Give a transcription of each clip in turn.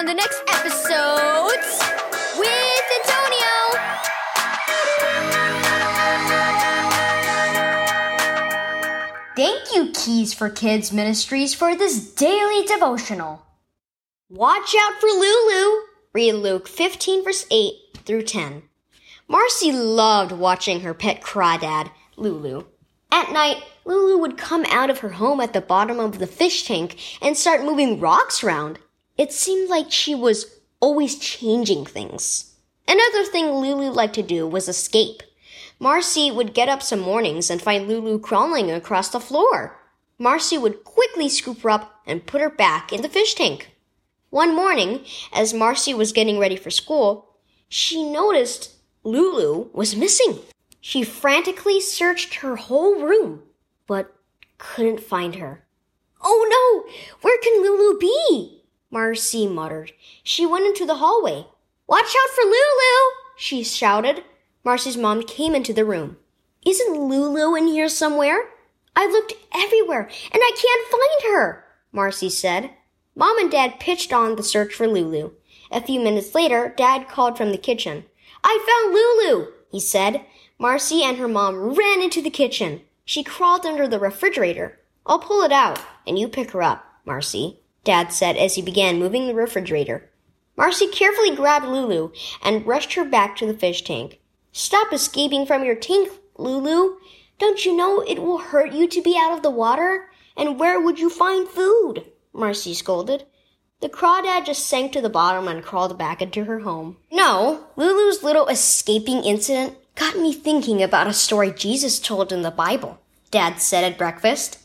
on the next episodes with Antonio. Thank you, Keys for Kids Ministries, for this daily devotional. Watch out for Lulu. Read Luke 15, verse 8 through 10. Marcy loved watching her pet crawdad, Lulu. At night, Lulu would come out of her home at the bottom of the fish tank and start moving rocks around. It seemed like she was always changing things. Another thing Lulu liked to do was escape. Marcy would get up some mornings and find Lulu crawling across the floor. Marcy would quickly scoop her up and put her back in the fish tank. One morning, as Marcy was getting ready for school, she noticed Lulu was missing. She frantically searched her whole room, but couldn't find her. Oh no! Where can Lulu be? Marcy muttered. She went into the hallway. Watch out for Lulu! she shouted. Marcy's mom came into the room. Isn't Lulu in here somewhere? I looked everywhere and I can't find her, Marcy said. Mom and Dad pitched on the search for Lulu. A few minutes later, Dad called from the kitchen. I found Lulu, he said. Marcy and her mom ran into the kitchen. She crawled under the refrigerator. I'll pull it out, and you pick her up, Marcy, Dad said as he began moving the refrigerator. Marcy carefully grabbed Lulu and rushed her back to the fish tank. Stop escaping from your tank, Lulu. Don't you know it will hurt you to be out of the water? And where would you find food? Marcy scolded. The crawdad just sank to the bottom and crawled back into her home. No, Lulu's little escaping incident got me thinking about a story Jesus told in the Bible, Dad said at breakfast.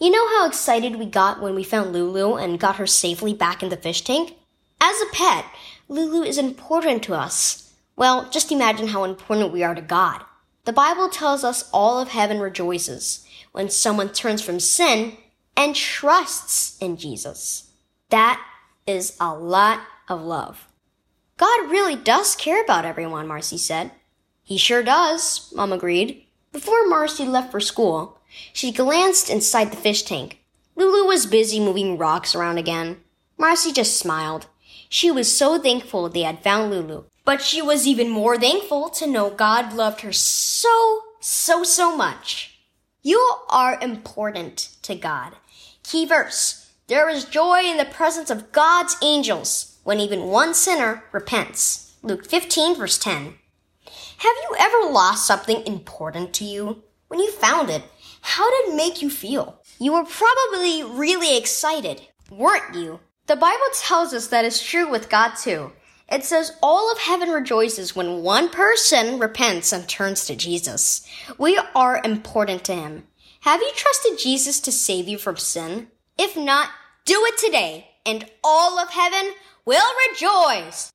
You know how excited we got when we found Lulu and got her safely back in the fish tank? As a pet, Lulu is important to us. Well, just imagine how important we are to God. The Bible tells us all of heaven rejoices when someone turns from sin and trusts in Jesus. That is a lot of love. God really does care about everyone, Marcy said. He sure does, Mom agreed. Before Marcy left for school, she glanced inside the fish tank. Lulu was busy moving rocks around again. Marcy just smiled. She was so thankful they had found Lulu but she was even more thankful to know God loved her so, so, so much. You are important to God. Key verse. There is joy in the presence of God's angels when even one sinner repents. Luke 15 verse 10. Have you ever lost something important to you? When you found it, how did it make you feel? You were probably really excited, weren't you? The Bible tells us that is true with God too. It says all of heaven rejoices when one person repents and turns to Jesus. We are important to him. Have you trusted Jesus to save you from sin? If not, do it today, and all of heaven will rejoice.